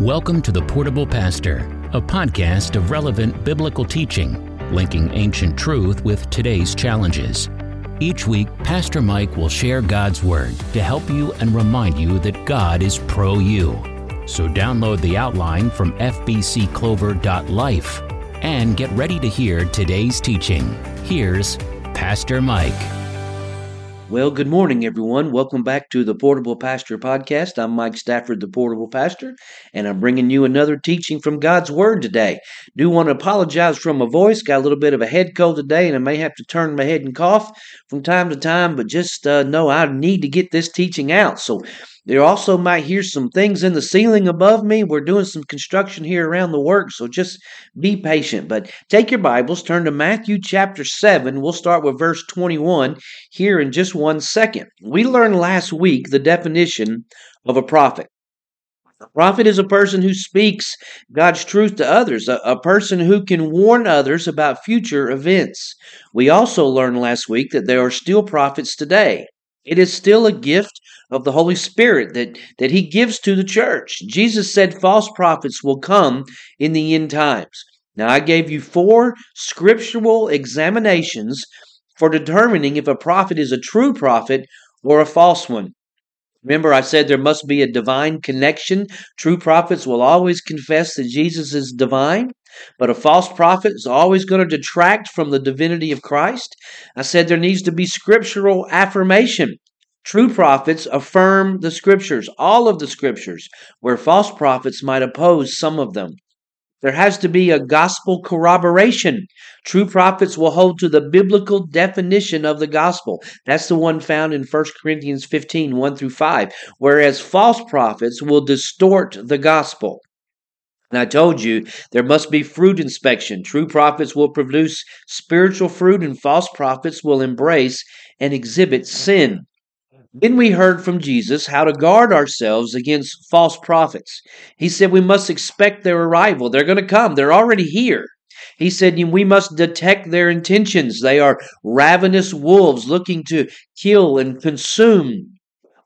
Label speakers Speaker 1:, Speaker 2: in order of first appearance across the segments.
Speaker 1: Welcome to The Portable Pastor, a podcast of relevant biblical teaching, linking ancient truth with today's challenges. Each week, Pastor Mike will share God's Word to help you and remind you that God is pro you. So download the outline from fbcclover.life and get ready to hear today's teaching. Here's Pastor Mike.
Speaker 2: Well, good morning, everyone. Welcome back to the Portable Pastor Podcast. I'm Mike Stafford, the Portable Pastor, and I'm bringing you another teaching from God's Word today. Do want to apologize for my voice. Got a little bit of a head cold today, and I may have to turn my head and cough from time to time, but just uh, know I need to get this teaching out. So there also might hear some things in the ceiling above me. We're doing some construction here around the work, so just be patient. But take your Bibles, turn to Matthew chapter 7. We'll start with verse 21 here in just one second. We learned last week the definition of a prophet. A prophet is a person who speaks God's truth to others, a, a, person who can warn others about future events. We also learned last week that there are still prophets today. It is still a gift of the Holy Spirit that, that He gives to the church. Jesus said false prophets will come in the end times. Now, I gave you four scriptural examinations for determining if a prophet is a true prophet or a false one. Remember, I said there must be a divine connection. True prophets will always confess that Jesus is divine, but a false prophet is always going to detract from the divinity of Christ. I said there needs to be scriptural affirmation. True prophets affirm the scriptures, all of the scriptures, where false prophets might oppose some of them. There has to be a gospel corroboration. True prophets will hold to the biblical definition of the gospel. That's the one found in 1 Corinthians 15 1 through 5. Whereas false prophets will distort the gospel. And I told you there must be fruit inspection. True prophets will produce spiritual fruit, and false prophets will embrace and exhibit sin. Then we heard from Jesus how to guard ourselves against false prophets. He said we must expect their arrival. They're going to come, they're already here. He said we must detect their intentions. They are ravenous wolves looking to kill and consume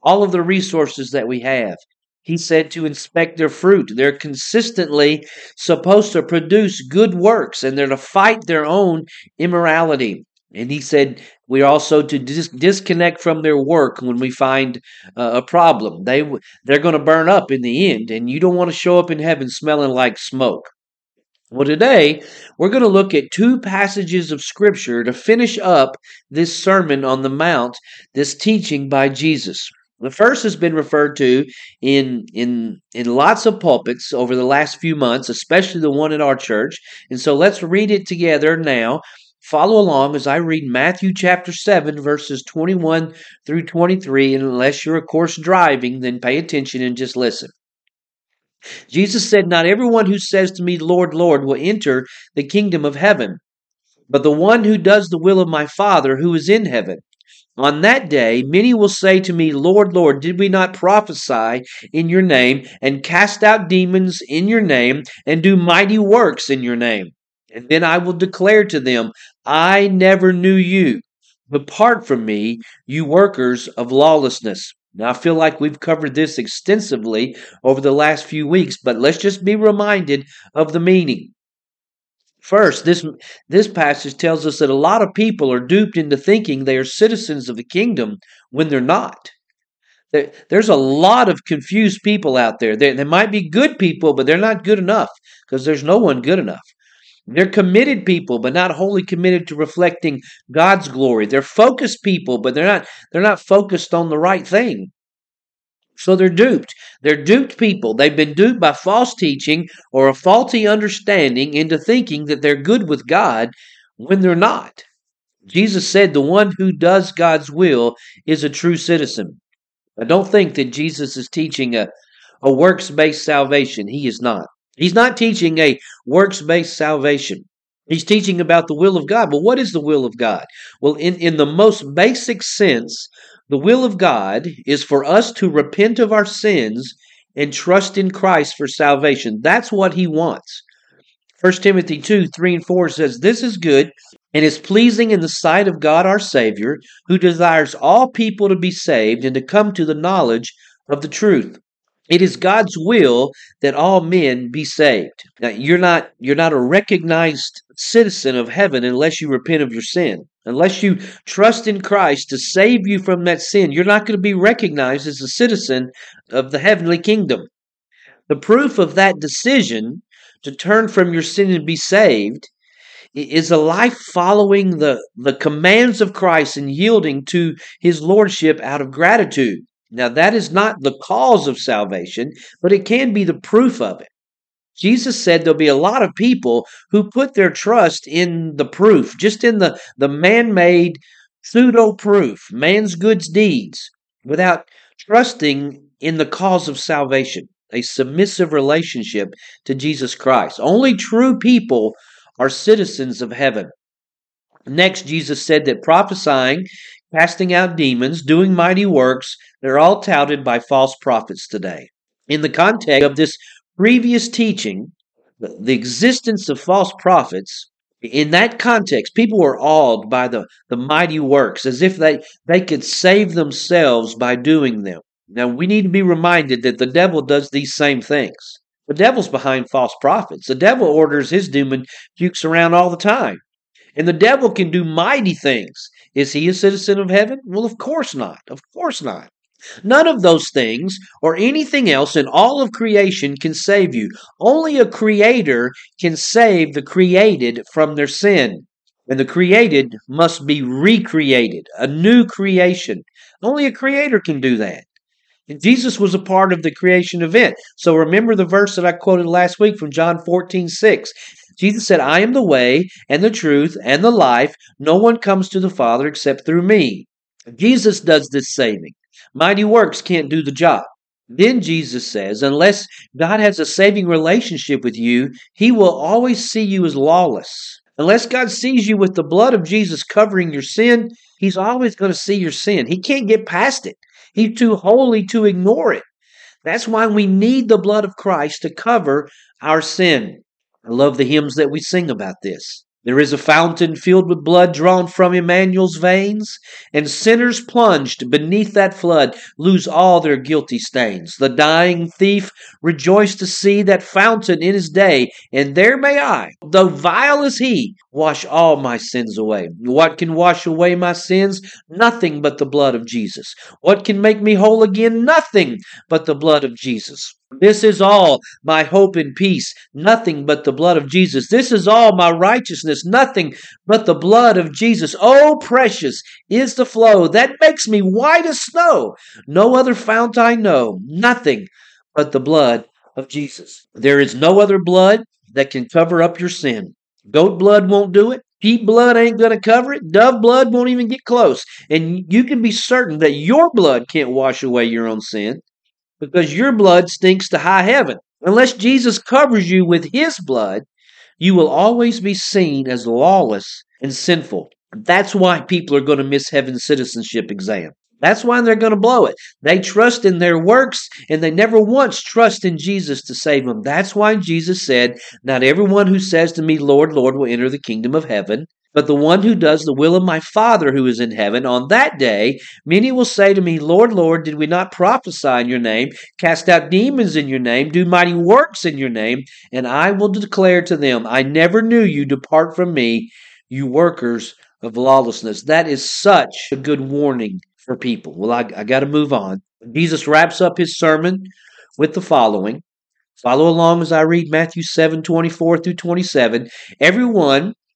Speaker 2: all of the resources that we have. He said to inspect their fruit. They're consistently supposed to produce good works and they're to fight their own immorality. And he said we're also to dis- disconnect from their work when we find uh, a problem. They they're going to burn up in the end, and you don't want to show up in heaven smelling like smoke. Well, today we're going to look at two passages of Scripture to finish up this Sermon on the Mount, this teaching by Jesus. The first has been referred to in in in lots of pulpits over the last few months, especially the one in our church. And so let's read it together now Follow along as I read Matthew chapter 7, verses 21 through 23. And unless you're, of course, driving, then pay attention and just listen. Jesus said, Not everyone who says to me, Lord, Lord, will enter the kingdom of heaven, but the one who does the will of my Father who is in heaven. On that day, many will say to me, Lord, Lord, did we not prophesy in your name, and cast out demons in your name, and do mighty works in your name? And then I will declare to them, I never knew you. Depart from me, you workers of lawlessness. Now, I feel like we've covered this extensively over the last few weeks, but let's just be reminded of the meaning. First, this, this passage tells us that a lot of people are duped into thinking they are citizens of the kingdom when they're not. There, there's a lot of confused people out there. They, they might be good people, but they're not good enough because there's no one good enough. They're committed people, but not wholly committed to reflecting God's glory. They're focused people, but they're not they're not focused on the right thing. So they're duped. They're duped people. They've been duped by false teaching or a faulty understanding into thinking that they're good with God when they're not. Jesus said the one who does God's will is a true citizen. I don't think that Jesus is teaching a, a works based salvation. He is not. He's not teaching a works based salvation. He's teaching about the will of God. But what is the will of God? Well, in, in the most basic sense, the will of God is for us to repent of our sins and trust in Christ for salvation. That's what he wants. 1 Timothy 2 3 and 4 says, This is good and is pleasing in the sight of God our Savior, who desires all people to be saved and to come to the knowledge of the truth. It is God's will that all men be saved. Now, you're not you're not a recognized citizen of heaven unless you repent of your sin. Unless you trust in Christ to save you from that sin, you're not going to be recognized as a citizen of the heavenly kingdom. The proof of that decision to turn from your sin and be saved is a life following the, the commands of Christ and yielding to his lordship out of gratitude. Now, that is not the cause of salvation, but it can be the proof of it. Jesus said there'll be a lot of people who put their trust in the proof, just in the, the man made pseudo proof, man's good deeds, without trusting in the cause of salvation, a submissive relationship to Jesus Christ. Only true people are citizens of heaven. Next, Jesus said that prophesying, casting out demons, doing mighty works, they're all touted by false prophets today. In the context of this previous teaching, the existence of false prophets, in that context, people were awed by the, the mighty works as if they, they could save themselves by doing them. Now, we need to be reminded that the devil does these same things. The devil's behind false prophets. The devil orders his demon pukes around all the time. And the devil can do mighty things. Is he a citizen of heaven? Well, of course not. Of course not. None of those things or anything else in all of creation can save you. Only a creator can save the created from their sin. And the created must be recreated, a new creation. Only a creator can do that. And Jesus was a part of the creation event. So remember the verse that I quoted last week from John 14, 6. Jesus said, I am the way and the truth and the life. No one comes to the Father except through me. Jesus does this saving. Mighty works can't do the job. Then Jesus says, unless God has a saving relationship with you, he will always see you as lawless. Unless God sees you with the blood of Jesus covering your sin, he's always going to see your sin. He can't get past it. He's too holy to ignore it. That's why we need the blood of Christ to cover our sin. I love the hymns that we sing about this. There is a fountain filled with blood drawn from Emmanuel's veins, and sinners plunged beneath that flood lose all their guilty stains. The dying thief rejoiced to see that fountain in his day, and there may I, though vile as he, wash all my sins away. What can wash away my sins? Nothing but the blood of Jesus. What can make me whole again? Nothing but the blood of Jesus. This is all my hope and peace, nothing but the blood of Jesus. This is all my righteousness, nothing but the blood of Jesus. Oh, precious is the flow that makes me white as snow. No other fount I know, nothing but the blood of Jesus. There is no other blood that can cover up your sin. Goat blood won't do it. Sheep blood ain't going to cover it. Dove blood won't even get close. And you can be certain that your blood can't wash away your own sin because your blood stinks to high heaven. Unless Jesus covers you with his blood, you will always be seen as lawless and sinful. That's why people are going to miss heaven's citizenship exam. That's why they're going to blow it. They trust in their works and they never once trust in Jesus to save them. That's why Jesus said, Not everyone who says to me, Lord, Lord, will enter the kingdom of heaven, but the one who does the will of my Father who is in heaven, on that day, many will say to me, Lord, Lord, did we not prophesy in your name, cast out demons in your name, do mighty works in your name? And I will declare to them, I never knew you, depart from me, you workers of lawlessness. That is such a good warning for people. Well, I, I got to move on. Jesus wraps up his sermon with the following. Follow along as I read Matthew 7 24 through 27. Everyone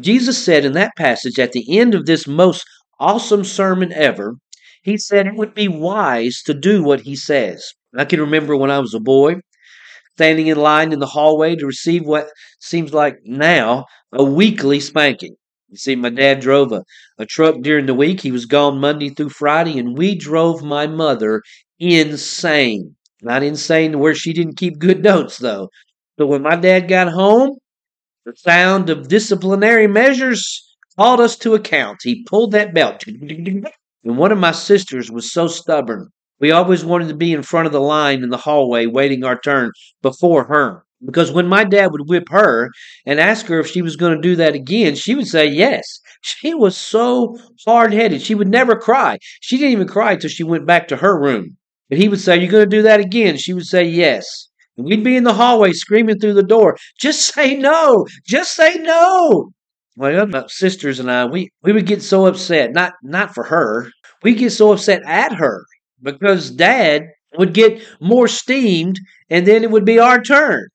Speaker 2: Jesus said in that passage at the end of this most awesome sermon ever, he said it would be wise to do what he says. I can remember when I was a boy, standing in line in the hallway to receive what seems like now a weekly spanking. You see, my dad drove a, a truck during the week. He was gone Monday through Friday, and we drove my mother insane. Not insane where she didn't keep good notes, though. But when my dad got home, the sound of disciplinary measures called us to account. He pulled that belt. And one of my sisters was so stubborn. We always wanted to be in front of the line in the hallway waiting our turn before her. Because when my dad would whip her and ask her if she was going to do that again, she would say yes. She was so hard headed. She would never cry. She didn't even cry until she went back to her room. But he would say, You're going to do that again? She would say yes. We'd be in the hallway screaming through the door, Just say no. Just say no. Well, my sisters and I, we, we would get so upset. Not not for her. We'd get so upset at her because dad would get more steamed and then it would be our turn.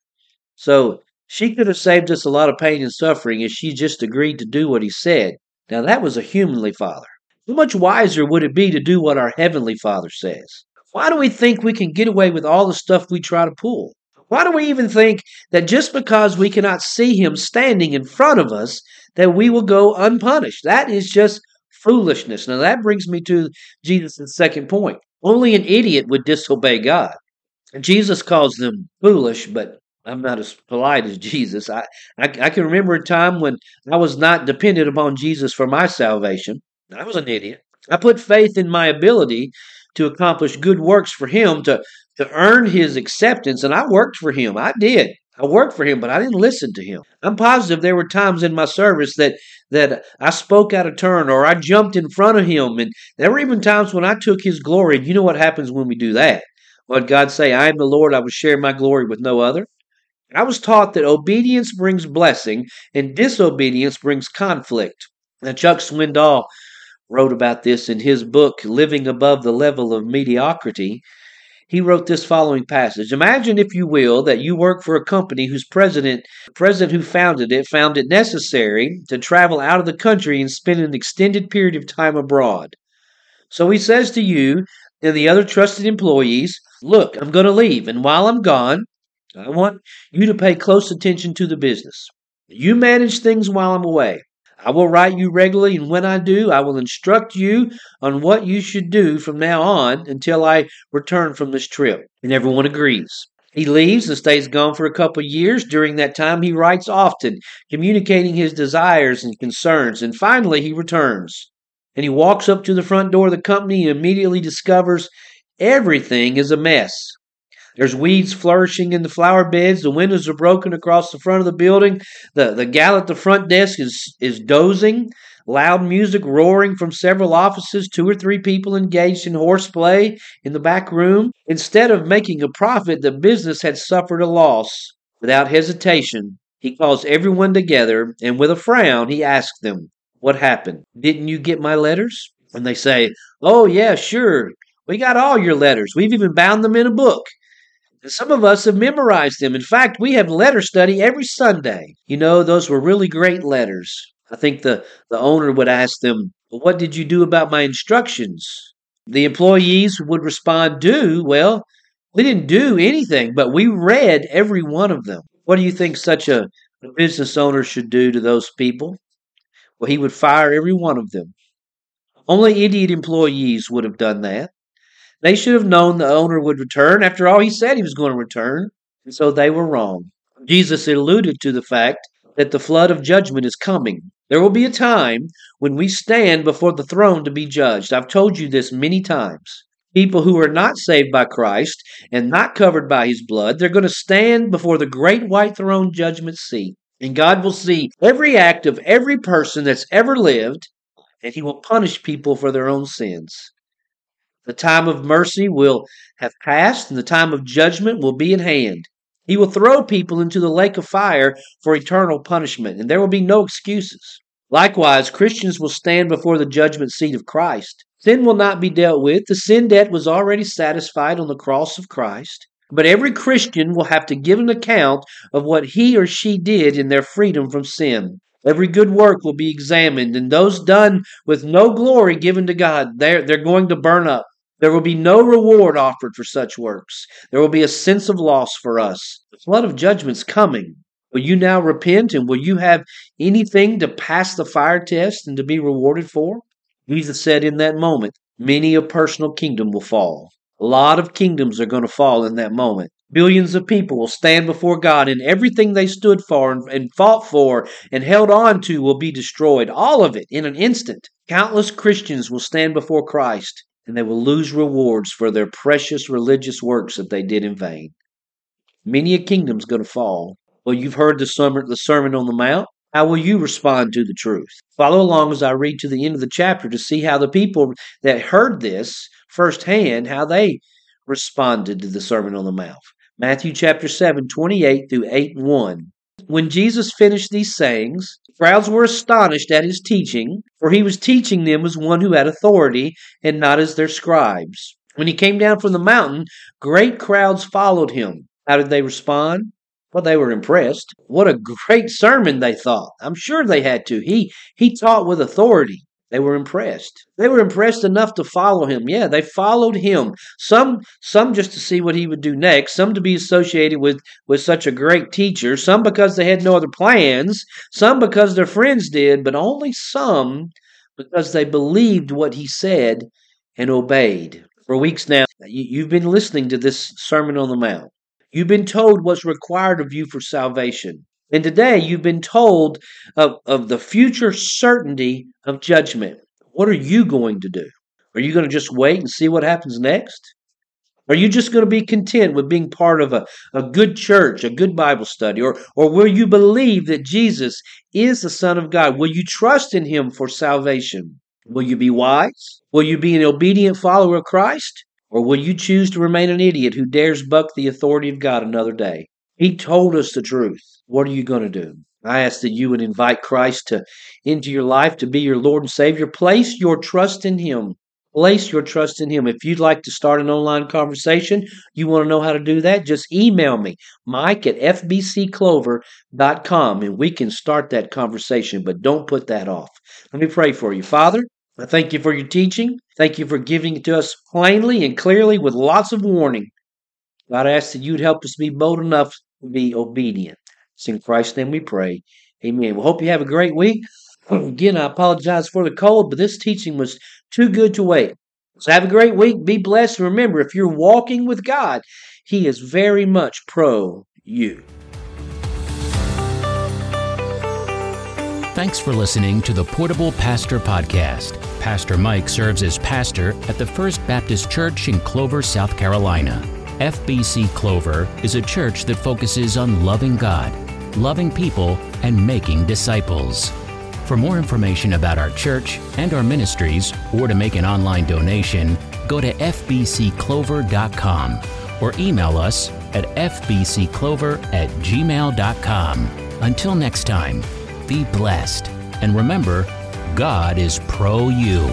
Speaker 2: So she could have saved us a lot of pain and suffering if she just agreed to do what he said. Now that was a humanly father. How much wiser would it be to do what our heavenly father says? Why do we think we can get away with all the stuff we try to pull? Why do we even think that just because we cannot see him standing in front of us, that we will go unpunished? That is just foolishness. Now that brings me to Jesus' second point. Only an idiot would disobey God. And Jesus calls them foolish, but I'm not as polite as Jesus. I, I, I can remember a time when I was not dependent upon Jesus for my salvation. I was an idiot. I put faith in my ability to accomplish good works for Him to to earn His acceptance, and I worked for Him. I did. I worked for Him, but I didn't listen to Him. I'm positive there were times in my service that that I spoke out of turn or I jumped in front of Him, and there were even times when I took His glory. And you know what happens when we do that? What God say, I am the Lord, I will share my glory with no other. I was taught that obedience brings blessing and disobedience brings conflict. Now, Chuck Swindoll wrote about this in his book, Living Above the Level of Mediocrity. He wrote this following passage. Imagine, if you will, that you work for a company whose president, president who founded it, found it necessary to travel out of the country and spend an extended period of time abroad. So he says to you and the other trusted employees, Look, I'm going to leave, and while I'm gone, I want you to pay close attention to the business. You manage things while I'm away. I will write you regularly, and when I do, I will instruct you on what you should do from now on until I return from this trip. And everyone agrees. He leaves and stays gone for a couple of years. During that time, he writes often, communicating his desires and concerns. And finally, he returns. And he walks up to the front door of the company and immediately discovers everything is a mess. There's weeds flourishing in the flower beds. The windows are broken across the front of the building. The, the gal at the front desk is, is dozing. Loud music roaring from several offices, two or three people engaged in horseplay in the back room. Instead of making a profit, the business had suffered a loss. Without hesitation, he calls everyone together and with a frown, he asks them, What happened? Didn't you get my letters? And they say, Oh, yeah, sure. We got all your letters. We've even bound them in a book. Some of us have memorized them. In fact, we have letter study every Sunday. You know, those were really great letters. I think the, the owner would ask them, What did you do about my instructions? The employees would respond, Do? Well, we didn't do anything, but we read every one of them. What do you think such a, a business owner should do to those people? Well, he would fire every one of them. Only idiot employees would have done that. They should have known the owner would return. After all, he said he was going to return. And so they were wrong. Jesus alluded to the fact that the flood of judgment is coming. There will be a time when we stand before the throne to be judged. I've told you this many times. People who are not saved by Christ and not covered by his blood, they're going to stand before the great white throne judgment seat. And God will see every act of every person that's ever lived, and he will punish people for their own sins. The time of mercy will have passed, and the time of judgment will be at hand. He will throw people into the lake of fire for eternal punishment, and there will be no excuses. Likewise, Christians will stand before the judgment seat of Christ. Sin will not be dealt with. The sin debt was already satisfied on the cross of Christ. But every Christian will have to give an account of what he or she did in their freedom from sin. Every good work will be examined, and those done with no glory given to God, they're, they're going to burn up. There will be no reward offered for such works. There will be a sense of loss for us. The flood of judgment's coming. Will you now repent and will you have anything to pass the fire test and to be rewarded for? Jesus said in that moment, many a personal kingdom will fall. A lot of kingdoms are going to fall in that moment. Billions of people will stand before God, and everything they stood for and, and, fought for and held on to will be destroyed. All of it in an instant. Countless Christians will stand before Christ, and they will lose rewards for their precious religious works that they did in vain. Many a kingdom's going to fall. Well, you've heard the sermon, the Sermon on the Mount. How will you respond to the truth? Follow along as I read to the end of the chapter to see how the people that heard this firsthand, how they responded to the Sermon on the Mount. Matthew chapter 7, 28 through 8 and 1. When Jesus finished these sayings, crowds were astonished at his teaching, for he was teaching them as one who had authority and not as their scribes. When he came down from the mountain, great crowds followed him. How did they respond? Well, they were impressed. What a great sermon they thought. I'm sure they had to. He he taught with authority. They were impressed. They were impressed enough to follow him. Yeah, they followed him. Some some just to see what he would do next, some to be associated with with such a great teacher, some because they had no other plans, some because their friends did, but only some because they believed what he said and obeyed. For weeks now, you've been listening to this Sermon on the Mount. You've been told what's required of you for salvation. And today you've been told of, of the future certainty of judgment. What are you going to do? Are you going to just wait and see what happens next? Are you just going to be content with being part of a, a good church, a good Bible study? Or, or will you believe that Jesus is the Son of God? Will you trust in Him for salvation? Will you be wise? Will you be an obedient follower of Christ? Or will you choose to remain an idiot who dares buck the authority of God another day? He told us the truth. What are you going to do? I ask that you would invite Christ to into your life to be your Lord and Savior. Place your trust in Him. Place your trust in Him. If you'd like to start an online conversation, you want to know how to do that, just email me, Mike at fbcclover.com, and we can start that conversation, but don't put that off. Let me pray for you. Father, I thank you for your teaching. Thank you for giving it to us plainly and clearly with lots of warning. God, I ask that you'd help us be bold enough to be obedient. It's in Christ's name we pray. Amen. We hope you have a great week. Again, I apologize for the cold, but this teaching was too good to wait. So have a great week. Be blessed. And remember, if you're walking with God, He is very much pro you.
Speaker 1: Thanks for listening to the Portable Pastor Podcast. Pastor Mike serves as pastor at the First Baptist Church in Clover, South Carolina. FBC Clover is a church that focuses on loving God, loving people, and making disciples. For more information about our church and our ministries, or to make an online donation, go to fbcclover.com or email us at fbcclover at gmail.com. Until next time, be blessed. And remember, God is pro you.